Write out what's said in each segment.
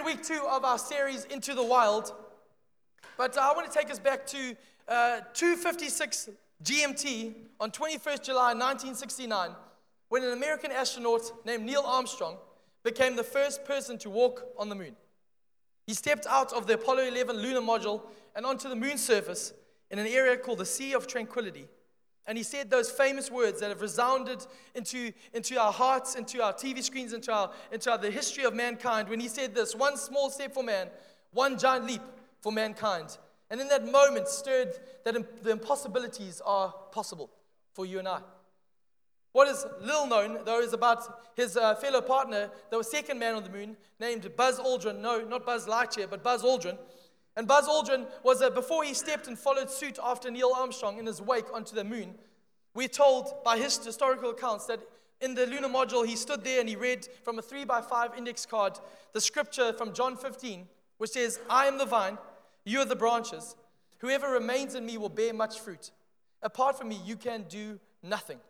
in week two of our series, Into the Wild. But I want to take us back to uh, 256 GMT on 21st July 1969, when an American astronaut named Neil Armstrong became the first person to walk on the moon. He stepped out of the Apollo 11 lunar module and onto the moon's surface in an area called the Sea of Tranquility. And he said those famous words that have resounded into, into our hearts, into our TV screens, into, our, into our, the history of mankind. When he said this one small step for man, one giant leap for mankind. And in that moment, stirred that the impossibilities are possible for you and I. What is little known, though, is about his uh, fellow partner, the second man on the moon, named Buzz Aldrin. No, not Buzz Lightyear, but Buzz Aldrin. And Buzz Aldrin was, uh, before he stepped and followed suit after Neil Armstrong in his wake onto the moon, we're told by his historical accounts that in the lunar module, he stood there and he read from a three by five index card the scripture from John 15, which says, I am the vine, you are the branches. Whoever remains in me will bear much fruit. Apart from me, you can do nothing.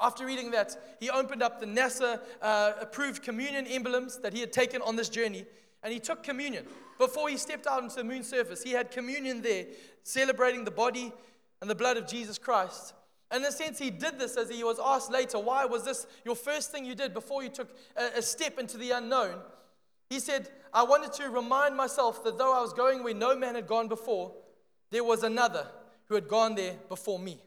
After reading that, he opened up the NASA uh, approved communion emblems that he had taken on this journey, and he took communion. Before he stepped out into the moon surface, he had communion there, celebrating the body and the blood of Jesus Christ. And in a sense, he did this as he was asked later, Why was this your first thing you did before you took a, a step into the unknown? He said, I wanted to remind myself that though I was going where no man had gone before, there was another who had gone there before me.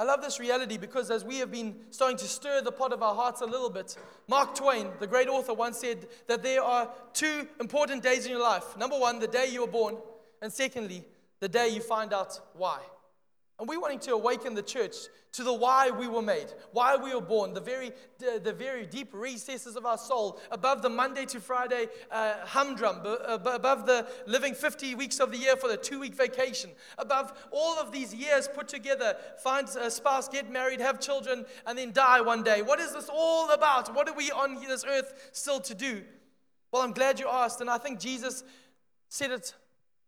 I love this reality because as we have been starting to stir the pot of our hearts a little bit, Mark Twain, the great author, once said that there are two important days in your life. Number one, the day you were born, and secondly, the day you find out why. And we're wanting to awaken the church to the why we were made, why we were born, the very, the, the very deep recesses of our soul, above the Monday to Friday uh, humdrum, above the living 50 weeks of the year for the two week vacation, above all of these years put together, find a spouse, get married, have children, and then die one day. What is this all about? What are we on this earth still to do? Well, I'm glad you asked, and I think Jesus said it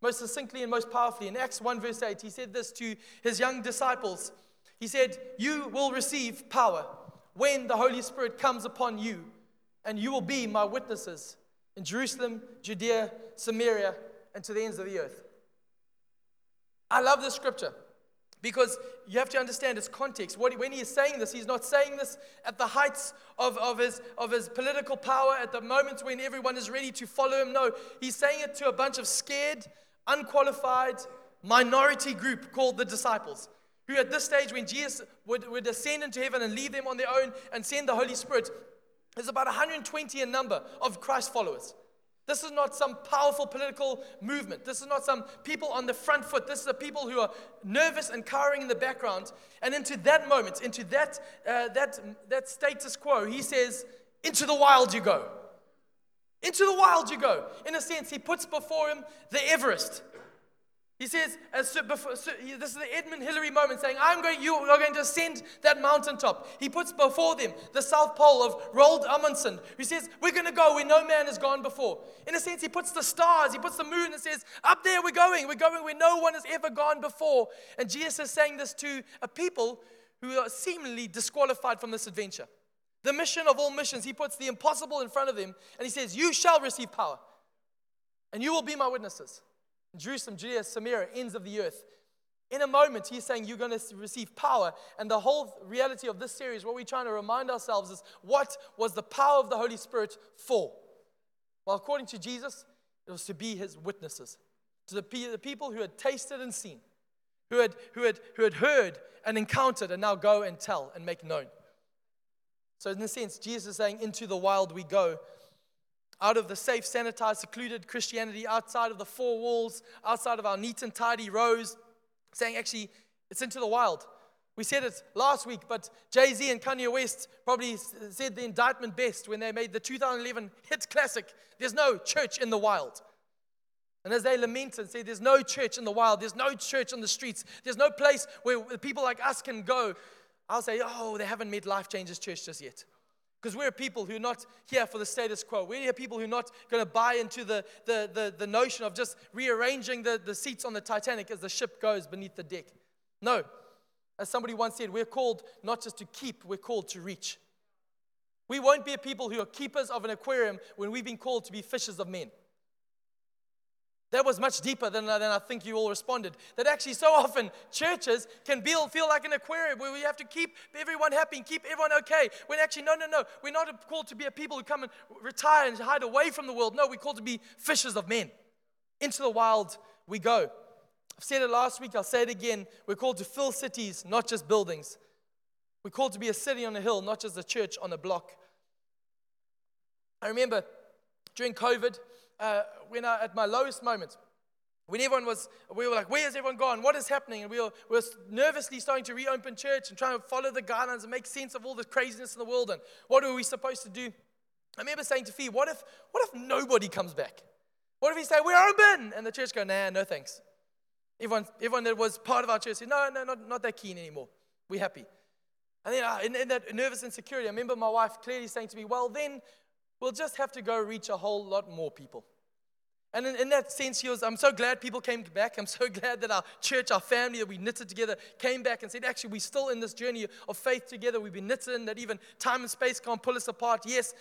most succinctly and most powerfully. In Acts 1, verse 8, he said this to his young disciples. He said, You will receive power when the Holy Spirit comes upon you, and you will be my witnesses in Jerusalem, Judea, Samaria, and to the ends of the earth. I love this scripture because you have to understand its context. when he is saying this, he's not saying this at the heights of, of, his, of his political power, at the moments when everyone is ready to follow him. No, he's saying it to a bunch of scared, unqualified minority group called the disciples. Who, at this stage, when Jesus would, would ascend into heaven and leave them on their own and send the Holy Spirit, there's about 120 in number of Christ followers. This is not some powerful political movement. This is not some people on the front foot. This is the people who are nervous and cowering in the background. And into that moment, into that, uh, that, that status quo, he says, Into the wild you go. Into the wild you go. In a sense, he puts before him the Everest. He says, as before, this is the Edmund Hillary moment saying, I'm going, you are going to ascend that mountaintop. He puts before them the South Pole of Roald Amundsen, who says, We're going to go where no man has gone before. In a sense, he puts the stars, he puts the moon and says, Up there we're going. We're going where no one has ever gone before. And Jesus is saying this to a people who are seemingly disqualified from this adventure. The mission of all missions, he puts the impossible in front of him and he says, You shall receive power, and you will be my witnesses. Jerusalem, Judea, Samaria, ends of the earth. In a moment, he's saying you're going to receive power. And the whole reality of this series, what we're trying to remind ourselves is what was the power of the Holy Spirit for? Well, according to Jesus, it was to be his witnesses, to the, the people who had tasted and seen, who had, who, had, who had heard and encountered, and now go and tell and make known. So, in a sense, Jesus is saying, Into the wild we go. Out of the safe, sanitized, secluded Christianity, outside of the four walls, outside of our neat and tidy rows, saying, Actually, it's into the wild. We said it last week, but Jay Z and Kanye West probably said the indictment best when they made the 2011 hit classic There's no church in the wild. And as they lament and say, There's no church in the wild, there's no church on the streets, there's no place where people like us can go I'll say, oh, they haven't met Life Changes Church just yet. Because we're people who are not here for the status quo. We're here people who are not going to buy into the, the, the, the notion of just rearranging the, the seats on the Titanic as the ship goes beneath the deck. No. As somebody once said, we're called not just to keep, we're called to reach. We won't be a people who are keepers of an aquarium when we've been called to be fishers of men. That was much deeper than, than I think you all responded. That actually, so often, churches can be, feel like an aquarium where we have to keep everyone happy and keep everyone okay. When actually, no, no, no. We're not called to be a people who come and retire and hide away from the world. No, we're called to be fishers of men. Into the wild we go. I've said it last week, I'll say it again. We're called to fill cities, not just buildings. We're called to be a city on a hill, not just a church on a block. I remember during COVID, uh, when I, at my lowest moment, when everyone was, we were like, where's everyone gone? What is happening? And we were, we were nervously starting to reopen church and trying to follow the guidelines and make sense of all the craziness in the world and what are we supposed to do? I remember saying to Fee, what if, what if nobody comes back? What if we say, we're open? And the church go, nah, no thanks. Everyone, everyone that was part of our church said, no, no, not, not that keen anymore. We're happy. And then uh, in, in that nervous insecurity, I remember my wife clearly saying to me, well, then we'll just have to go reach a whole lot more people. And in, in, that sense, he was, I'm so glad people came back. I'm so glad that our church, our family that we knitted together, came back and said, actually, we're still in this journey of faith together. We've been knitted in that even time and space can't pull us apart. Yes,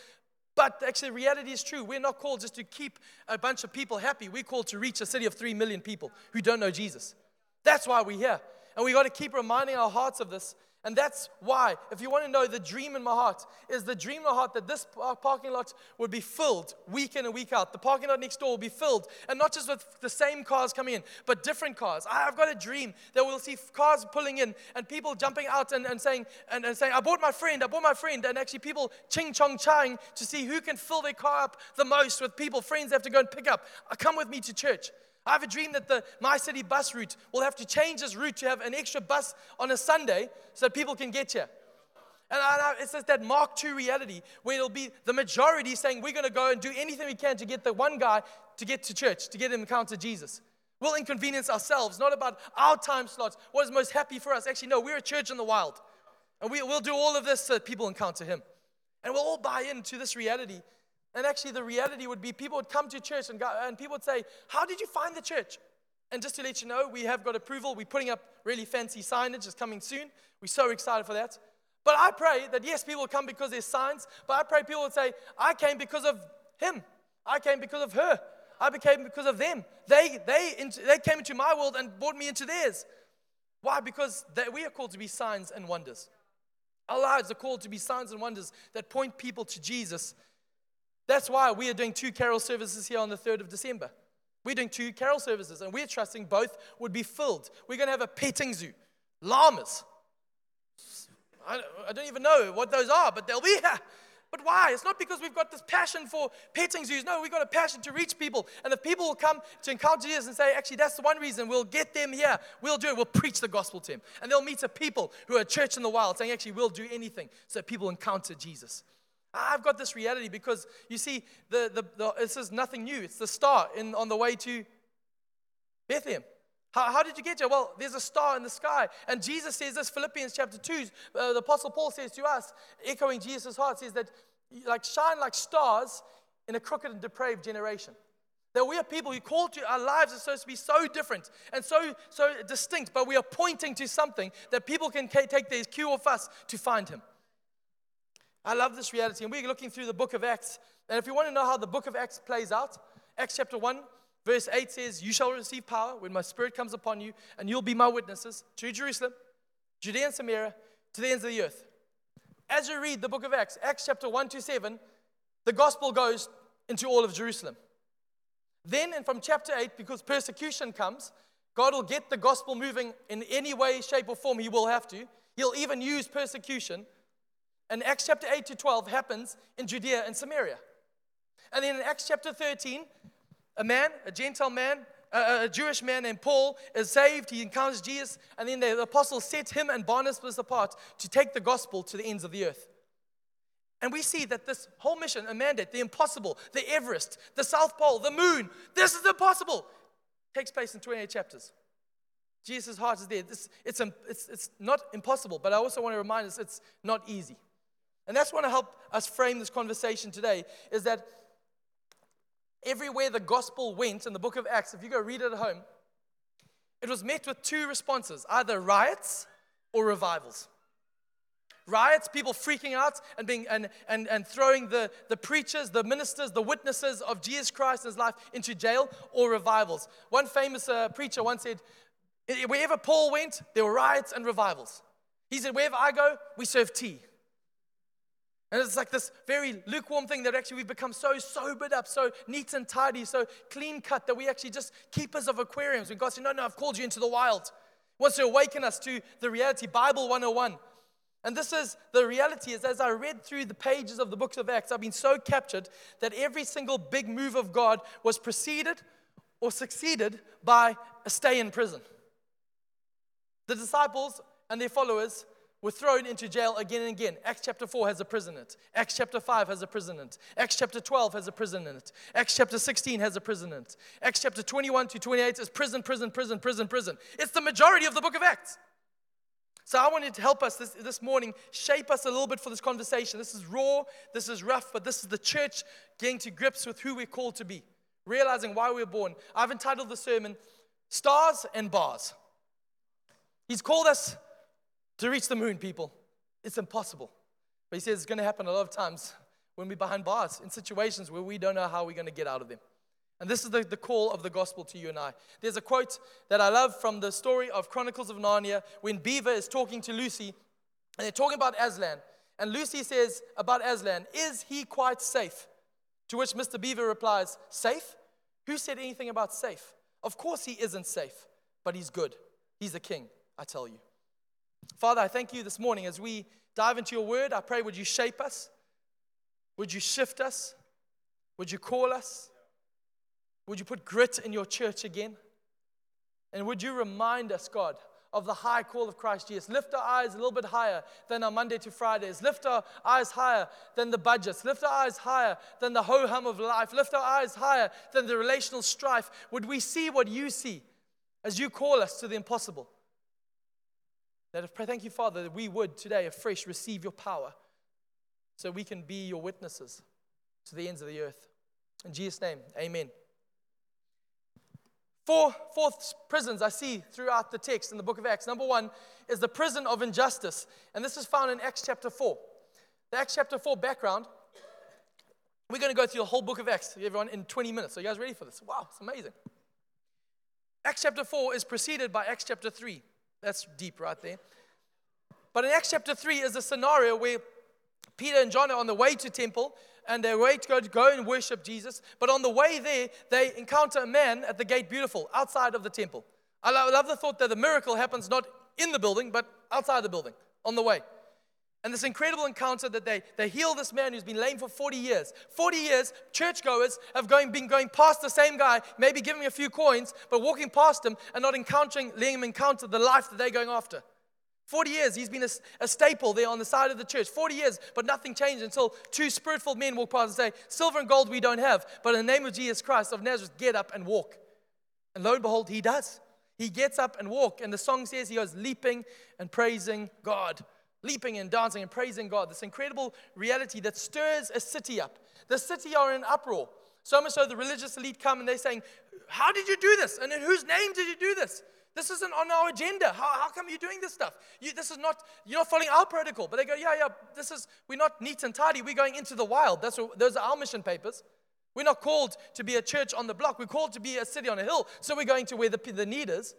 but actually, reality is true. We're not called just to keep a bunch of people happy. We're called to reach a city of three million people who don't know Jesus. That's why we're here. And we've got to keep reminding our hearts of this and that's why, if you want to know the dream in my heart, is the dream in my heart that this parking lot would be filled week in and week out. The parking lot next door will be filled, and not just with the same cars coming in, but different cars. I've got a dream that we'll see cars pulling in and people jumping out and, and saying, and, and saying, I bought my friend, I bought my friend, and actually people ching chong chang to see who can fill their car up the most with people, friends they have to go and pick up. Uh, come with me to church. I have a dream that the MyCiti bus route will have to change its route to have an extra bus on a Sunday so that people can get here. And I, it's just that Mark II reality where it'll be the majority saying we're going to go and do anything we can to get the one guy to get to church, to get him encounter Jesus. We'll inconvenience ourselves, not about our time slots, what is most happy for us. Actually, no, we're a church in the wild. And we, we'll do all of this so that people encounter him. And we'll all buy into this reality and actually, the reality would be people would come to church and, go, and people would say, How did you find the church? And just to let you know, we have got approval. We're putting up really fancy signage. It's coming soon. We're so excited for that. But I pray that, yes, people come because there's signs, but I pray people would say, I came because of him. I came because of her. I became because of them. They, they, they came into my world and brought me into theirs. Why? Because they, we are called to be signs and wonders. Our lives are called to be signs and wonders that point people to Jesus that's why we are doing two carol services here on the 3rd of December. We're doing two carol services, and we're trusting both would be filled. We're going to have a petting zoo, llamas. I, I don't even know what those are, but they'll be here. But why? It's not because we've got this passion for petting zoos. No, we've got a passion to reach people. And if people will come to encounter Jesus and say, actually, that's the one reason, we'll get them here. We'll do it. We'll preach the gospel to them. And they'll meet a people who are church in the wild saying, actually, we'll do anything so that people encounter Jesus. I've got this reality because you see, the, the, the, this is nothing new. It's the star in, on the way to Bethlehem. How, how, did you get here? Well, there's a star in the sky. And Jesus says this, Philippians chapter 2, uh, the Apostle Paul says to us, echoing Jesus' heart, says that like shine like stars in a crooked and depraved generation. That we are people who call to our lives are supposed to be so different and so so distinct, but we are pointing to something that people can take their cue off us to find him. I love this reality. And we're looking through the book of Acts. And if you want to know how the book of Acts plays out, Acts chapter 1, verse 8 says, You shall receive power when my spirit comes upon you, and you'll be my witnesses to Jerusalem, Judea and Samaria, to the ends of the earth. As you read the book of Acts, Acts chapter 1 to 7, the gospel goes into all of Jerusalem. Then, and from chapter 8, because persecution comes, God will get the gospel moving in any way, shape, or form He will have to. He'll even use persecution and Acts chapter 8 to 12 happens in Judea and Samaria. And then in Acts chapter 13, a man, a Gentile man, a, Jewish man named Paul is saved. He encounters Jesus. And then the apostles set him and Barnabas apart to take the gospel to the ends of the earth. And we see that this whole mission, a mandate, the impossible, the Everest, the South Pole, the moon, this is impossible, takes place in 28 chapters. Jesus' heart is there. This, it's, it's, it's not impossible, but I also want to remind us it's not easy. And that's what I help us frame this conversation today is that everywhere the gospel went in the book of Acts, if you go read it at home, it was met with two responses either riots or revivals. riots, people freaking out and, being, and, and, and throwing the, the preachers, the ministers, the witnesses of Jesus Christ and his life into jail, or revivals. One famous uh, preacher once said, Wherever Paul went, there were riots and revivals. He said, Wherever I go, we serve tea. And it's like this very lukewarm thing that actually we've become so sobered up, so neat and tidy, so clean cut that we actually just keepers of aquariums. When God said, No, no, I've called you into the wild. He wants to awaken us to the reality. Bible 101. And this is the reality is as I read through the pages of the books of Acts, I've been so captured that every single big move of God was preceded or succeeded by a stay in prison. The disciples and their followers were thrown into jail again and again. Acts chapter 4 has a prison in it. Acts chapter 5 has a prison in it. Acts chapter 12 has a prison in it. Acts chapter 16 has a prison in it. Acts chapter 21 to 28 is prison, prison, prison, prison, prison. It's the majority of the book of Acts. So I wanted to help us this, this morning, shape us a little bit for this conversation. This is raw, this is rough, but this is the church getting to grips with who we're called to be, realizing why we we're born. I've entitled the sermon, Stars and Bars. He's called us to reach the moon, people. It's impossible. But he says it's going to happen a lot of times when we're behind bars in situations where we don't know how we're going to get out of them. And this is the, the call of the gospel to you and I. There's a quote that I love from the story of Chronicles of Narnia when Beaver is talking to Lucy, and they're talking about Aslan. And Lucy says about Aslan, Is he quite safe? To which Mr. Beaver replies, Safe? Who said anything about safe? Of course he isn't safe, but he's good. He's a king, I tell you. Father, I thank you this morning as we dive into your word. I pray, would you shape us? Would you shift us? Would you call us? Would you put grit in your church again? And would you remind us, God, of the high call of Christ Jesus? Lift our eyes a little bit higher than our Monday to Fridays. Lift our eyes higher than the budgets. Lift our eyes higher than the ho hum of life. Lift our eyes higher than the relational strife. Would we see what you see as you call us to the impossible? That I thank you, Father, that we would today afresh receive your power so we can be your witnesses to the ends of the earth. In Jesus' name, amen. Four, four prisons I see throughout the text in the book of Acts. Number one is the prison of injustice, and this is found in Acts chapter 4. The Acts chapter 4 background, we're going to go through the whole book of Acts, everyone, in 20 minutes. Are you guys ready for this? Wow, it's amazing. Acts chapter 4 is preceded by Acts chapter 3. That's deep right there. But in Acts chapter 3 is a scenario where Peter and John are on the way to temple and they're ready to go, to go and worship Jesus. But on the way there, they encounter a man at the gate beautiful, outside of the temple. I love the thought that the miracle happens not in the building, but outside the building, on the way. And this incredible encounter that they, they heal this man who's been lame for 40 years. 40 years, churchgoers have going, been going past the same guy, maybe giving him a few coins, but walking past him and not encountering, letting him encounter the life that they're going after. 40 years, he's been a, a, staple there on the side of the church. 40 years, but nothing changed until two spirit-filled men walk past and say, Silver and gold we don't have, but in the name of Jesus Christ of Nazareth, get up and walk. And lo and behold, he does. He gets up and walk. And the song says he goes leaping and praising God leaping and dancing and praising God. This incredible reality that stirs a city up. The city are in uproar. So much so the religious elite come and they're saying, How did you do this? And in whose name did you do this? This isn't on our agenda. How, how come you're doing this stuff? You, this is not, you're not following our protocol. But they go, yeah, yeah, this is, we're not neat and tidy. We're going into the wild. That's what, those are our mission papers. We're not called to be a church on the block. We're called to be a city on a hill. So we're going to where the, the need is.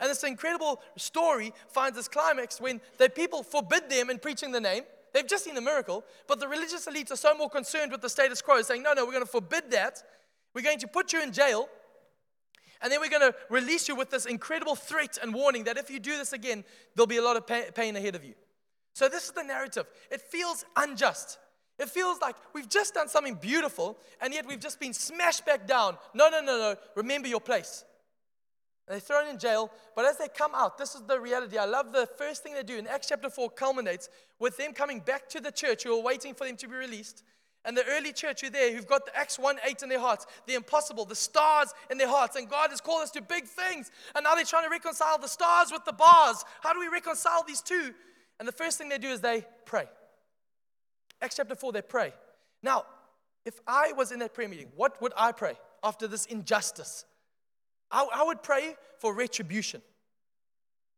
And this incredible story finds its climax when the people forbid them in preaching the name. They've just seen the miracle, but the religious elites are so more concerned with the status quo, saying, No, no, we're going to forbid that. We're going to put you in jail. And then we're going to release you with this incredible threat and warning that if you do this again, there'll be a lot of pain ahead of you. So, this is the narrative. It feels unjust. It feels like we've just done something beautiful, and yet we've just been smashed back down. No, no, no, no. Remember your place. They're thrown in jail, but as they come out, this is the reality. I love the first thing they do in Acts chapter 4 culminates with them coming back to the church who are waiting for them to be released. And the early church who are there, who've got the Acts 1 8 in their hearts, the impossible, the stars in their hearts. And God has called us to big things. And now they're trying to reconcile the stars with the bars. How do we reconcile these two? And the first thing they do is they pray. Acts chapter 4, they pray. Now, if I was in that prayer meeting, what would I pray after this injustice? I, I would pray for retribution.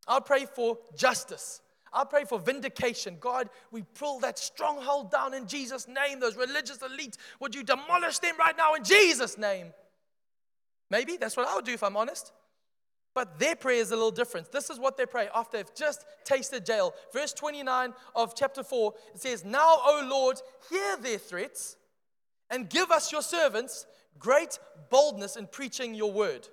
I would pray for justice. I'll pray for vindication. God, we pull that stronghold down in Jesus' name. Those religious elite, would you demolish them right now in Jesus' name? Maybe that's what I would do if I'm honest. But their prayer is a little different. This is what they pray after they've just tasted jail. Verse 29 of chapter 4, it says, Now, O Lord, hear their threats and give us, your servants, great boldness in preaching your word.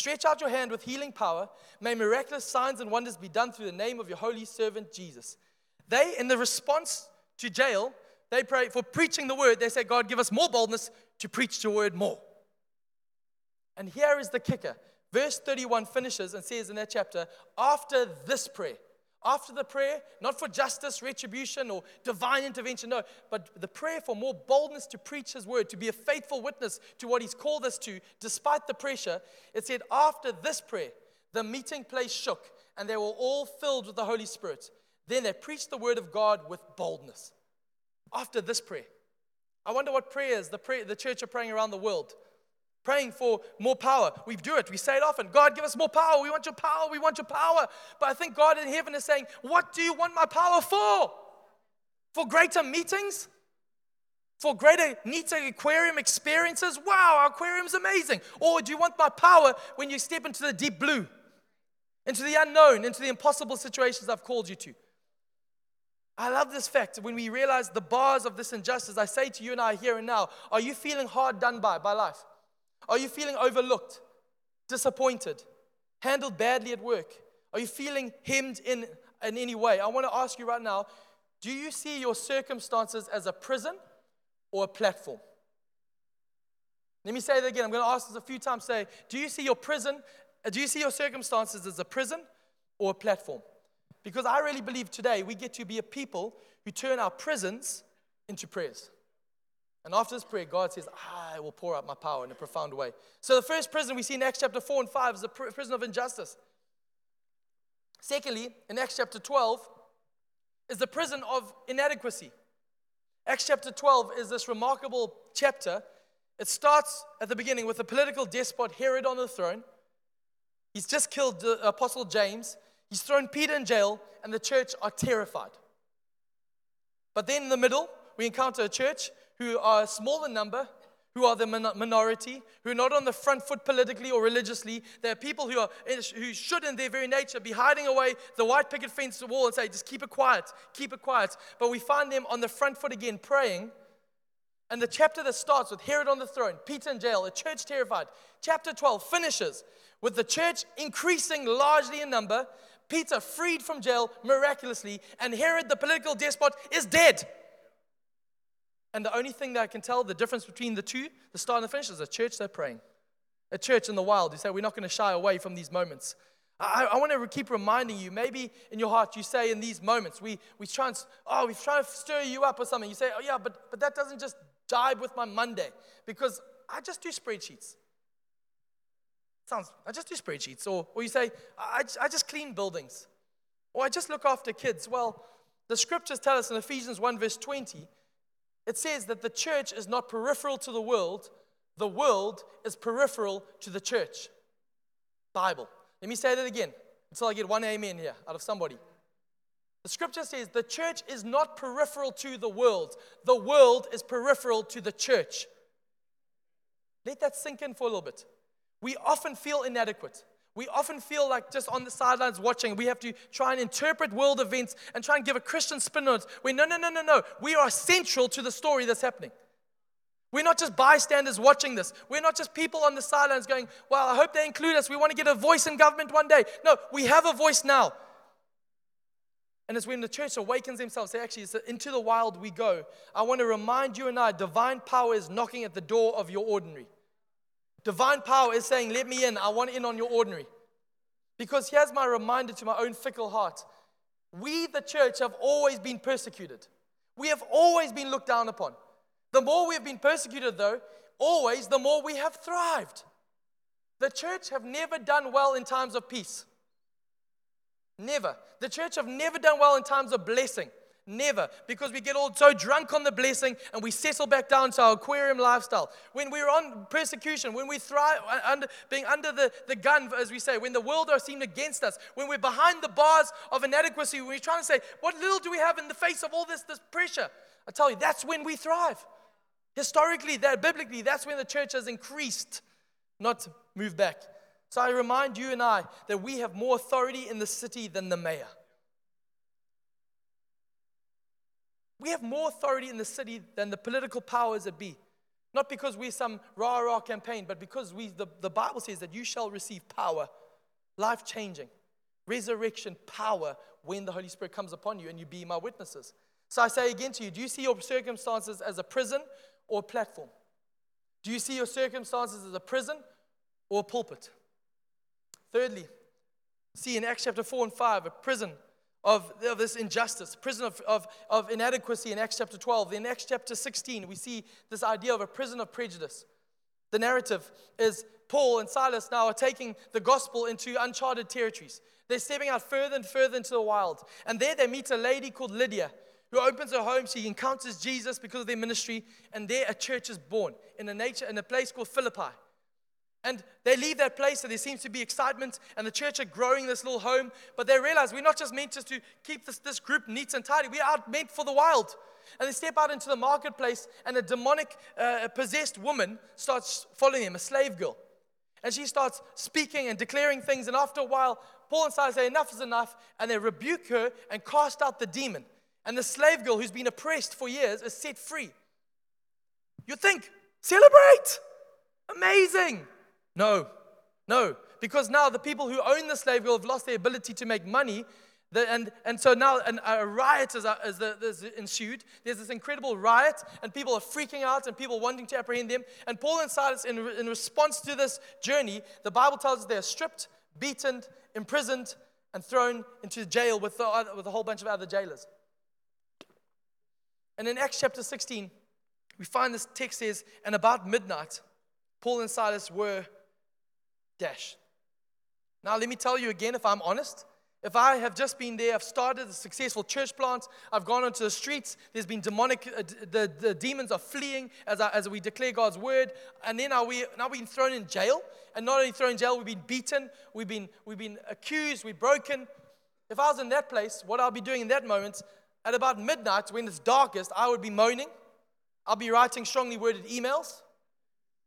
Stretch out your hand with healing power. May miraculous signs and wonders be done through the name of your holy servant Jesus. They, in the response to jail, they pray for preaching the word. They say, God, give us more boldness to preach your word more. And here is the kicker Verse 31 finishes and says in that chapter, after this prayer, after the prayer, not for justice, retribution, or divine intervention, no, but the prayer for more boldness to preach His word, to be a faithful witness to what He's called us to, despite the pressure. It said, after this prayer, the meeting place shook, and they were all filled with the Holy Spirit. Then they preached the word of God with boldness. After this prayer, I wonder what prayers the, prayer, the church are praying around the world praying for more power. We do it, we say it often God, give us more power. We want your power, we want your power. But I think God in heaven is saying, What do you want my power for? For greater meetings? For greater, neater aquarium experiences? Wow, our aquarium's amazing. Or do you want my power when you step into the deep blue, into the unknown, into the impossible situations I've called you to? I love this fact. When we realize the bars of this injustice, I say to you and I here and now, are you feeling hard done by by life? Are you feeling overlooked, disappointed, handled badly at work? Are you feeling hemmed in in any way? I want to ask you right now do you see your circumstances as a prison or a platform? Let me say it again. I'm going to ask this a few times. Say, do you see your prison, do you see your circumstances as a prison or a platform? Because I really believe today we get to be a people who turn our prisons into prayers. And after this prayer, God says, ah, I will pour out my power in a profound way. So the first prison we see in Acts chapter 4 and 5 is the prison of injustice. Secondly, in Acts chapter 12, is the prison of inadequacy. Acts chapter 12 is this remarkable chapter. It starts at the beginning with the political despot Herod on the throne. He's just killed the apostle James. He's thrown Peter in jail, and the church are terrified. But then in the middle, we encounter a church who are small in number, who are the minority, who are not on the front foot politically or religiously. There are people who, are, who should, in their very nature, be hiding away the white picket fence the wall and say, just keep it quiet, keep it quiet. But we find them on the front foot again praying. And the chapter that starts with Herod on the throne, Peter in jail, a church terrified. Chapter 12 finishes with the church increasing largely in number, Peter freed from jail miraculously, and Herod, the political despot, is dead. And the only thing that I can tell the difference between the two, the start and the finish, is a church they're praying. A church in the wild You say, We're not going to shy away from these moments. I, I want to keep reminding you, maybe in your heart, you say in these moments, we, we try and, oh, we try to stir you up or something. You say, oh, yeah, but, but that doesn't just jibe with my Monday because I just do spreadsheets. Sounds, I just do spreadsheets. Or, or you say, I, I just clean buildings. Or I just look after kids. Well, the scriptures tell us in Ephesians 1, verse 20, it says that the church is not peripheral to the world, the world is peripheral to the church. Bible. Let me say that again until I get one amen here out of somebody. The scripture says the church is not peripheral to the world, the world is peripheral to the church. Let that sink in for a little bit. We often feel inadequate. We often feel like just on the sidelines watching. We have to try and interpret world events and try and give a Christian spin on it. We no, no, no, no, no. We are central to the story that's happening. We're not just bystanders watching this. We're not just people on the sidelines going, well, I hope they include us. We want to get a voice in government one day. No, we have a voice now. And it's when the church awakens themselves, say, actually, into the wild we go. I want to remind you and I, divine power is knocking at the door of your ordinary. Divine power is saying, Let me in. I want in on your ordinary. Because here's my reminder to my own fickle heart we, the church, have always been persecuted. We have always been looked down upon. The more we have been persecuted, though, always the more we have thrived. The church have never done well in times of peace. Never. The church have never done well in times of blessing. Never. Because we get all so drunk on the blessing and we settle back down to our aquarium lifestyle. When we're on persecution, when we thrive under, being under the, the gun, as we say, when the world are seen against us, when we're behind the bars of inadequacy, when we're trying to say, what little do we have in the face of all this, this pressure? I tell you, that's when we thrive. Historically, that biblically, that's when the church has increased, not moved back. So I remind you and I that we have more authority in the city than the mayor. We have more authority in the city than the political powers that be. Not because we're some rah rah campaign, but because we, the, the Bible says that you shall receive power, life changing, resurrection power when the Holy Spirit comes upon you and you be my witnesses. So I say again to you do you see your circumstances as a prison or a platform? Do you see your circumstances as a prison or a pulpit? Thirdly, see in Acts chapter 4 and 5, a prison of, of this injustice, prison of, of, of inadequacy in Acts chapter 12. In Acts chapter 16, we see this idea of a prison of prejudice. The narrative is Paul and Silas now are taking the gospel into uncharted territories. They're stepping out further and further into the wild. And there they meet a lady called Lydia who opens her home. She encounters Jesus because of their ministry. And there a church is born in a, nature, in a place called Philippi. And they leave that place, and there seems to be excitement, and the church are growing this little home. But they realize we're not just meant just to keep this, this group neat and tidy, we are meant for the wild. And they step out into the marketplace, and a demonic uh, possessed woman starts following them, a slave girl. And she starts speaking and declaring things. And after a while, Paul and Silas say, Enough is enough. And they rebuke her and cast out the demon. And the slave girl who's been oppressed for years is set free. You think, celebrate! Amazing! No, no, because now the people who own the slave girl have lost their ability to make money. and, and so now an, a riot is, uh, is, is ensued. There's this incredible riot, and people are freaking out and people wanting to apprehend them. And Paul and Silas, in, in response to this journey, the Bible tells us they're stripped, beaten, imprisoned, and thrown into jail with, the, uh, with a whole bunch of other jailers. And in Acts chapter 16, we find this text says, and about midnight, Paul and Silas were Dash. Now, let me tell you again, if I'm honest, if I have just been there, I've started a successful church plant, I've gone onto the streets, there's been demonic, uh, the, the demons are fleeing as, I, as we declare God's word, and then are we now we've been thrown in jail? And not only thrown in jail, we've been beaten, we've been, we've been accused, we're broken. If I was in that place, what I'll be doing in that moment, at about midnight when it's darkest, I would be moaning, I'll be writing strongly worded emails,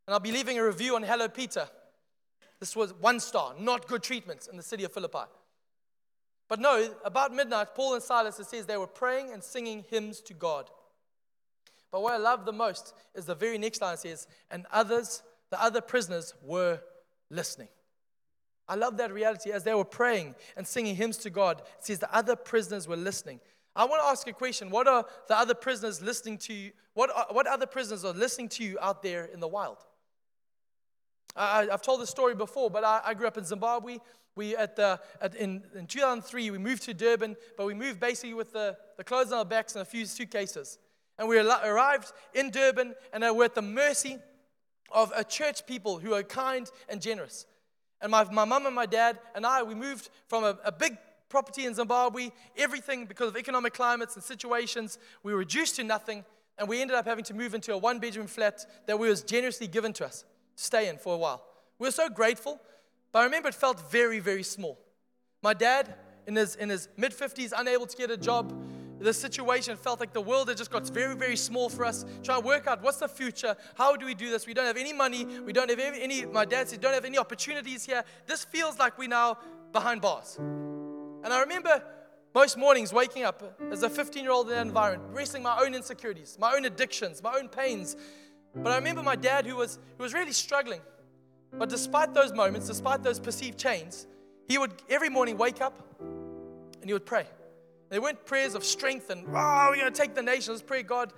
and I'll be leaving a review on Hello Peter. This was one star, not good treatment in the city of Philippi. But no, about midnight, Paul and Silas, it says they were praying and singing hymns to God. But what I love the most is the very next line says, and others, the other prisoners were listening. I love that reality as they were praying and singing hymns to God. It says the other prisoners were listening. I want to ask a question. What are the other prisoners listening to you? What, are, what other prisoners are listening to you out there in the wild? I, have told this story before, but I, I, grew up in Zimbabwe. We at the at, in, in 2003 we moved to Durban, but we moved basically with the, the clothes on our backs and a few suitcases. And we arrived in Durban, and we're at the mercy of a church people who are kind and generous. And my, my mum and my dad and I, we moved from a, a big property in Zimbabwe, everything because of economic climates and situations, we were reduced to nothing, and we ended up having to move into a one bedroom flat that was generously given to us stay in for a while. We were so grateful, but I remember it felt very, very small. My dad, in his, in his mid 50s, unable to get a job, the situation felt like the world had just got very, very small for us. Trying to work out what's the future? How do we do this? We don't have any money. We don't have any, my dad said, don't have any opportunities here. This feels like we're now behind bars. And I remember most mornings waking up as a 15 year old in that environment, wrestling my own insecurities, my own addictions, my own pains, but I remember my dad who was, who was really struggling. But despite those moments, despite those perceived chains, he would every morning wake up and he would pray. They weren't prayers of strength and, oh, we're going to take the nation. Let's pray, God,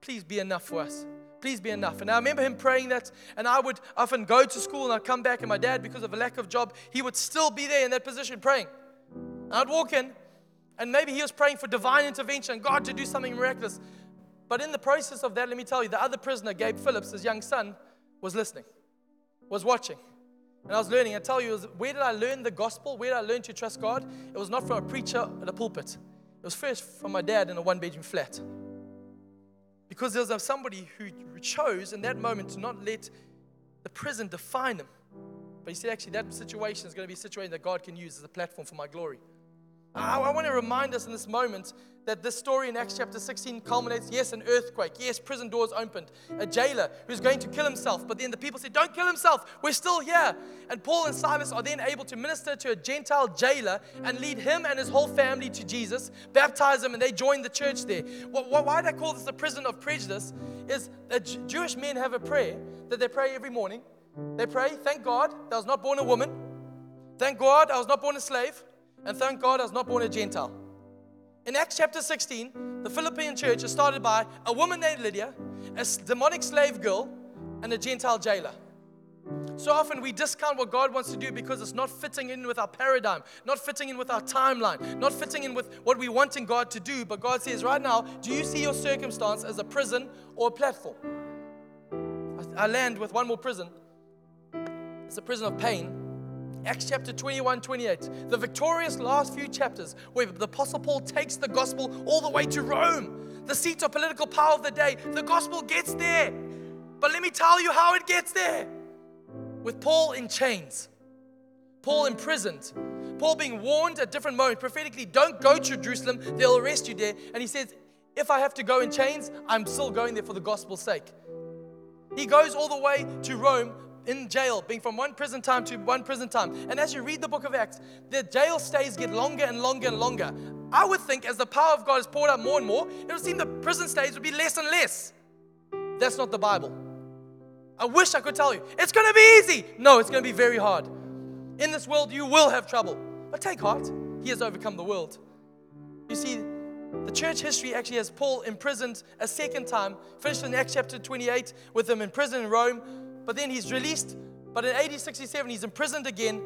please be enough for us. Please be enough. And I remember him praying that, and I would often go to school and I'd come back, and my dad, because of a lack of job, he would still be there in that position praying. And I'd walk in, and maybe he was praying for divine intervention, God to do something miraculous. But in the process of that, let me tell you, the other prisoner, Gabe Phillips, his young son, was listening, was watching. And I was learning. I tell you, where did I learn the gospel? Where did I learn to trust God? It was not from a preacher at a pulpit. It was first from my dad in a one bedroom flat. Because there was somebody who chose in that moment to not let the prison define him. But he said, actually, that situation is going to be a situation that God can use as a platform for my glory. I, want to remind us in this moment that this story in Acts chapter 16 culminates yes, an earthquake, yes, prison doors opened, a jailer who's going to kill himself. But then the people said, Don't kill himself, we're still here. And Paul and Silas are then able to minister to a Gentile jailer and lead him and his whole family to Jesus, baptize him, and they join the church there. Why they call this the prison of prejudice is that Jewish men have a prayer that they pray every morning. They pray, Thank God I was not born a woman. Thank God I was not born a slave. And thank God I was not born a Gentile. In Acts chapter 16, the Philippian church is started by a woman named Lydia, a demonic slave girl, and a Gentile jailer. So often we discount what God wants to do because it's not fitting in with our paradigm, not fitting in with our timeline, not fitting in with what we want in God to do. But God says, right now, do you see your circumstance as a prison or a platform? I land with one more prison. It's a prison of pain Acts chapter 21, 28, the victorious last few chapters where the Apostle Paul takes the gospel all the way to Rome, the seat of political power of the day. The gospel gets there. But let me tell you how it gets there with Paul in chains, Paul imprisoned, Paul being warned at different moments prophetically don't go to Jerusalem, they'll arrest you there. And he says, If I have to go in chains, I'm still going there for the gospel's sake. He goes all the way to Rome in jail, being from one prison time to one prison time. And as you read the book of Acts, the jail stays get longer and longer and longer. I would think as the power of God is poured out more and more, it would seem the prison stays would be less and less. That's not the Bible. I wish I could tell you. It's going to be easy. No, it's going to be very hard. In this world, you will have trouble. But take heart. He has overcome the world. You see, the church history actually has Paul imprisoned a second time, finished in Acts chapter 28 with him in prison in Rome but then he's released. But in AD 67, he's imprisoned again.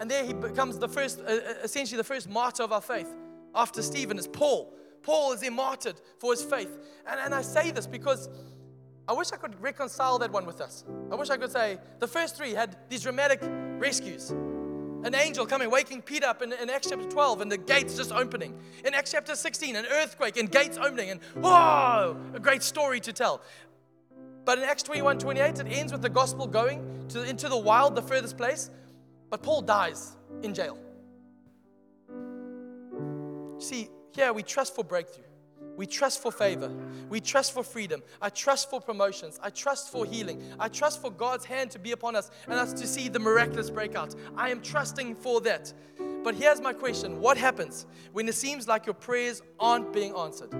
And there he becomes the first, uh, uh, essentially the first martyr of our faith. After Stephen is Paul. Paul is martyred for his faith. And, and I say this because I wish I could reconcile that one with us. I wish I could say the first three had these dramatic rescues. An angel coming, waking Peter up in, in Acts chapter 12, and the gates just opening. In Acts chapter 16, an earthquake and gates opening, and whoa, a great story to tell. But in Acts 21 28, it ends with the gospel going to, into the wild, the furthest place. But Paul dies in jail. See, here we trust for breakthrough. We trust for favor. We trust for freedom. I trust for promotions. I trust for healing. I trust for God's hand to be upon us and us to see the miraculous breakout. I am trusting for that. But here's my question What happens when it seems like your prayers aren't being answered?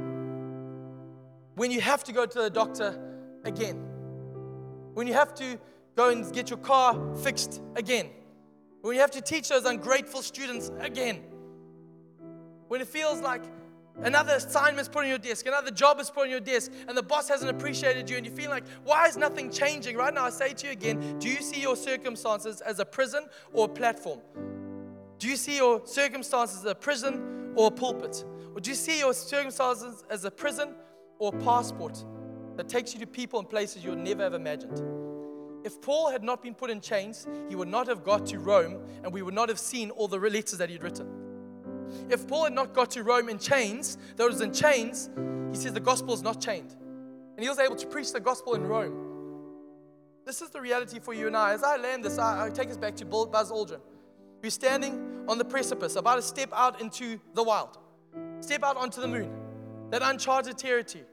When you have to go to the doctor again. When you have to go and get your car fixed again. When you have to teach those ungrateful students again. When it feels like another assignment is put on your desk, another job is put on your desk, and the boss hasn't appreciated you, and you feel like, why is nothing changing? Right now, I say to you again do you see your circumstances as a prison or a platform? Do you see your circumstances as a prison or a pulpit? Or do you see your circumstances as a prison or a passport? That takes you to people and places you would never have imagined. If Paul had not been put in chains, he would not have got to Rome and we would not have seen all the letters that he'd written. If Paul had not got to Rome in chains, was in chains, he says the gospel is not chained. And he was able to preach the gospel in Rome. This is the reality for you and I. As I land this, I, I take us back to Buzz Aldrin. We're standing on the precipice, about to step out into the wild, step out onto the moon, that uncharted territory.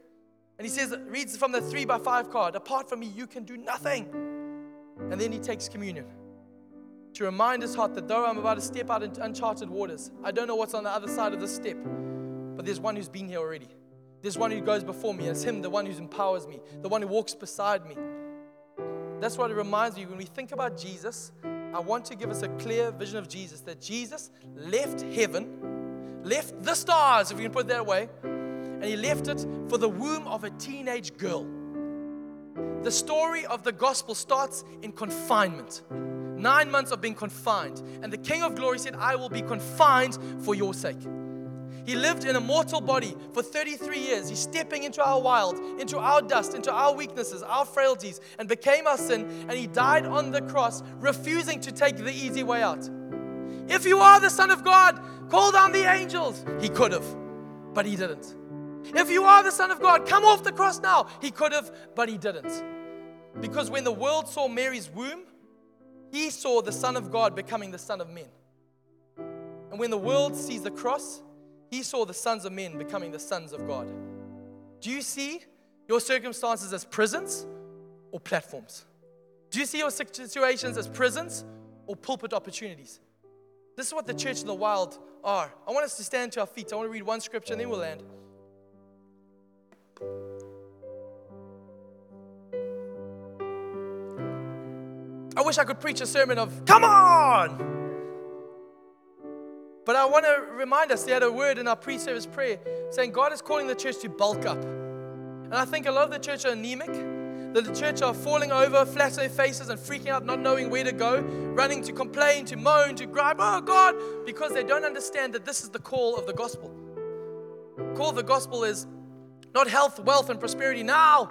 And he says, reads from the three by five card, apart from me, you can do nothing. And then he takes communion to remind his heart that though I'm about to step out into uncharted waters, I don't know what's on the other side of this step, but there's one who's been here already. There's one who goes before me, it's him, the one who empowers me, the one who walks beside me. That's what it reminds me when we think about Jesus. I want to give us a clear vision of Jesus that Jesus left heaven, left the stars, if you can put it that way, and he left it for the womb of a teenage girl. The story of the gospel starts in confinement. Nine months of being confined. And the King of Glory said, I will be confined for your sake. He lived in a mortal body for 33 years. He's stepping into our wild, into our dust, into our weaknesses, our frailties, and became our sin. And he died on the cross, refusing to take the easy way out. If you are the Son of God, call down the angels. He could have but he didn't. If you are the Son of God, come off the cross now. He could have, but he didn't. Because when the world saw Mary's womb, he saw the Son of God becoming the Son of men. And when the world sees the cross, he saw the sons of men becoming the sons of God. Do you see your circumstances as prisons or platforms? Do you see your situations as prisons or pulpit opportunities? This is what the church in the wild are. I want us to stand to our feet. I want to read one scripture and then we'll land. I wish I could preach a sermon of, come on! But I want to remind us, they had a word in our pre service prayer saying God is calling the church to bulk up. And I think a lot of the church are anemic. That the church are falling over, flat on their faces, and freaking out, not knowing where to go, running to complain, to moan, to gripe, oh God, because they don't understand that this is the call of the gospel. The call of the gospel is not health, wealth, and prosperity now.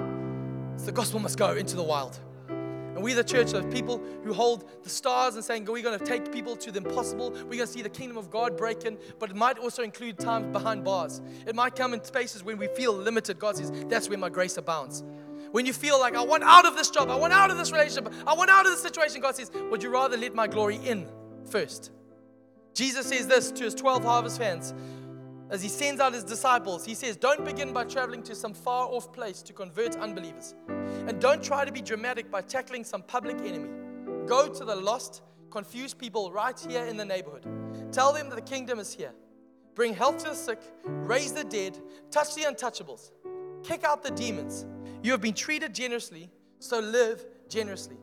It's the gospel must go into the wild. And we, the church, are people who hold the stars and saying, We're going to take people to the impossible. We're going to see the kingdom of God breaking. But it might also include times behind bars. It might come in spaces when we feel limited. God says, That's where my grace abounds. When you feel like, I want out of this job, I want out of this relationship, I want out of this situation, God says, Would you rather let my glory in first? Jesus says this to his 12 harvest fans as he sends out his disciples, he says, Don't begin by traveling to some far off place to convert unbelievers. And don't try to be dramatic by tackling some public enemy. Go to the lost, confused people right here in the neighborhood. Tell them that the kingdom is here. Bring health to the sick, raise the dead, touch the untouchables, kick out the demons. You have been treated generously, so live generously.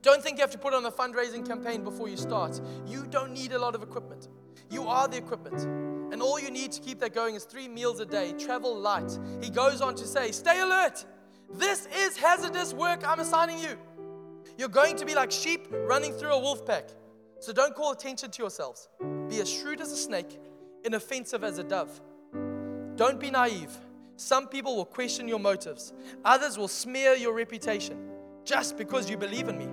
Don't think you have to put on a fundraising campaign before you start. You don't need a lot of equipment. You are the equipment. And all you need to keep that going is three meals a day. Travel light. He goes on to say, Stay alert. This is hazardous work I'm assigning you. You're going to be like sheep running through a wolf pack. So don't call attention to yourselves. Be as shrewd as a snake, inoffensive as a dove. Don't be naive. Some people will question your motives, others will smear your reputation just because you believe in me.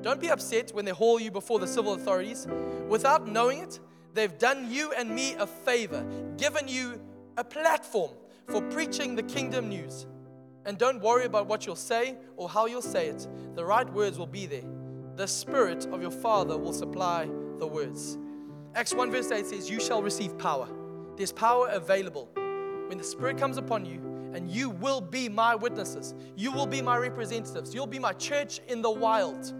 Don't be upset when they haul you before the civil authorities. Without knowing it, They've done you and me a favor, given you a platform for preaching the kingdom news. And don't worry about what you'll say or how you'll say it. The right words will be there. The Spirit of your Father will supply the words. Acts 1 verse 8 says, You shall receive power. There's power available. When the Spirit comes upon you, and you will be my witnesses. You will be my representatives. You'll be my church in the wild.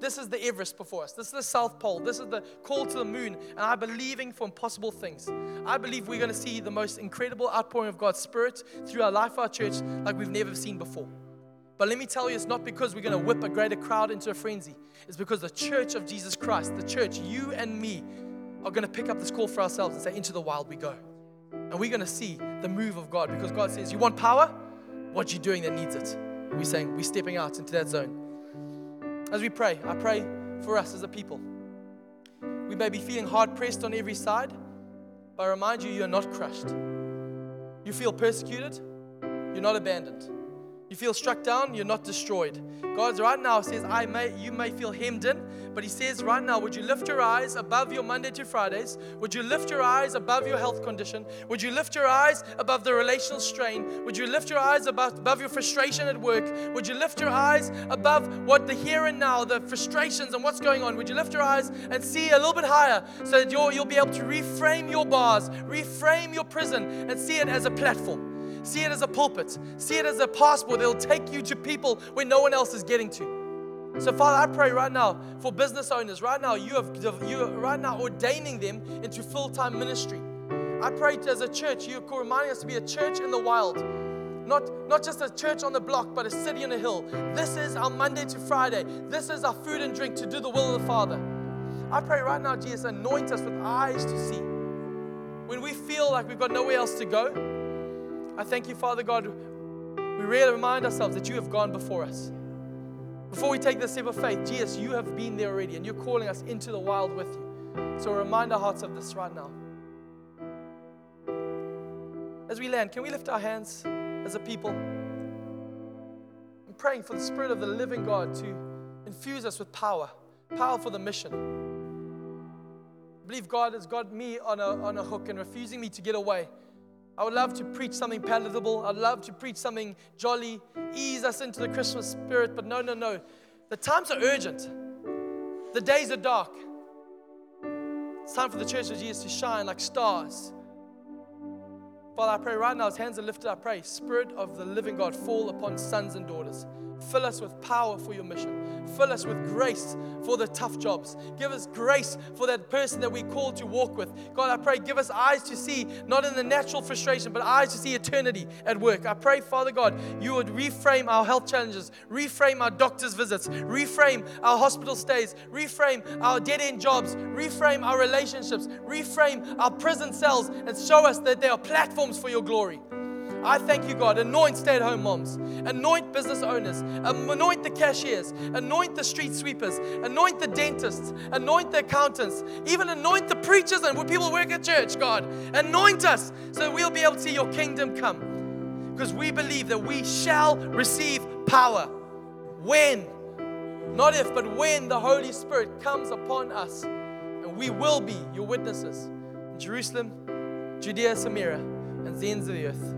This is the Everest before us. This is the South Pole. This is the call to the moon. And I'm believing for impossible things. I believe we're going to see the most incredible outpouring of God's Spirit through our life, our church, like we've never seen before. But let me tell you, it's not because we're going to whip a greater crowd into a frenzy. It's because the church of Jesus Christ, the church, you and me, are going to pick up this call for ourselves and say, Into the wild we go. And we're going to see the move of God because God says, You want power? What you doing that needs it? We're saying, We're stepping out into that zone. As we pray, I pray for us as a people. We may be feeling hard pressed on every side, but I remind you, you are not crushed. You feel persecuted, you're not abandoned. You feel struck down, you're not destroyed. God right now says, I may you may feel hemmed in, but He says right now, would you lift your eyes above your Monday to Fridays? Would you lift your eyes above your health condition? Would you lift your eyes above the relational strain? Would you lift your eyes above, above your frustration at work? Would you lift your eyes above what the here and now, the frustrations and what's going on? Would you lift your eyes and see a little bit higher so that you'll, you'll be able to reframe your bars, reframe your prison, and see it as a platform? See it as a pulpit. See it as a passport that'll take you to people where no one else is getting to. So, Father, I pray right now for business owners. Right now, you have you are right now ordaining them into full-time ministry. I pray as a church, you're reminding us to be a church in the wild. Not, not just a church on the block, but a city on a hill. This is our Monday to Friday. This is our food and drink to do the will of the Father. I pray right now, Jesus, anoint us with eyes to see. When we feel like we've got nowhere else to go, I thank you, Father God. We really remind ourselves that you have gone before us. Before we take this step of faith, Jesus, you have been there already and you're calling us into the wild with you. So remind our hearts of this right now. As we land, can we lift our hands as a people? I'm praying for the Spirit of the living God to infuse us with power, power for the mission. I believe God has got me on a, on a hook and refusing me to get away. I would love to preach something palatable. I'd love to preach something jolly, ease us into the Christmas spirit, but no, no, no. The times are urgent, the days are dark. It's time for the church of Jesus to shine like stars. Father, I pray right now, as hands are lifted, I pray, Spirit of the living God, fall upon sons and daughters. Fill us with power for your mission. Fill us with grace for the tough jobs. Give us grace for that person that we call to walk with. God, I pray, give us eyes to see, not in the natural frustration, but eyes to see eternity at work. I pray, Father God, you would reframe our health challenges, reframe our doctor's visits, reframe our hospital stays, reframe our dead end jobs, reframe our relationships, reframe our prison cells, and show us that they are platforms for your glory. I thank you, God. Anoint stay at home moms, anoint business owners, anoint the cashiers, anoint the street sweepers, anoint the dentists, anoint the accountants, even anoint the preachers and people work at church, God. Anoint us so we'll be able to see your kingdom come. Because we believe that we shall receive power when, not if, but when the Holy Spirit comes upon us. And we will be your witnesses in Jerusalem, Judea, Samaria, and the ends of the earth.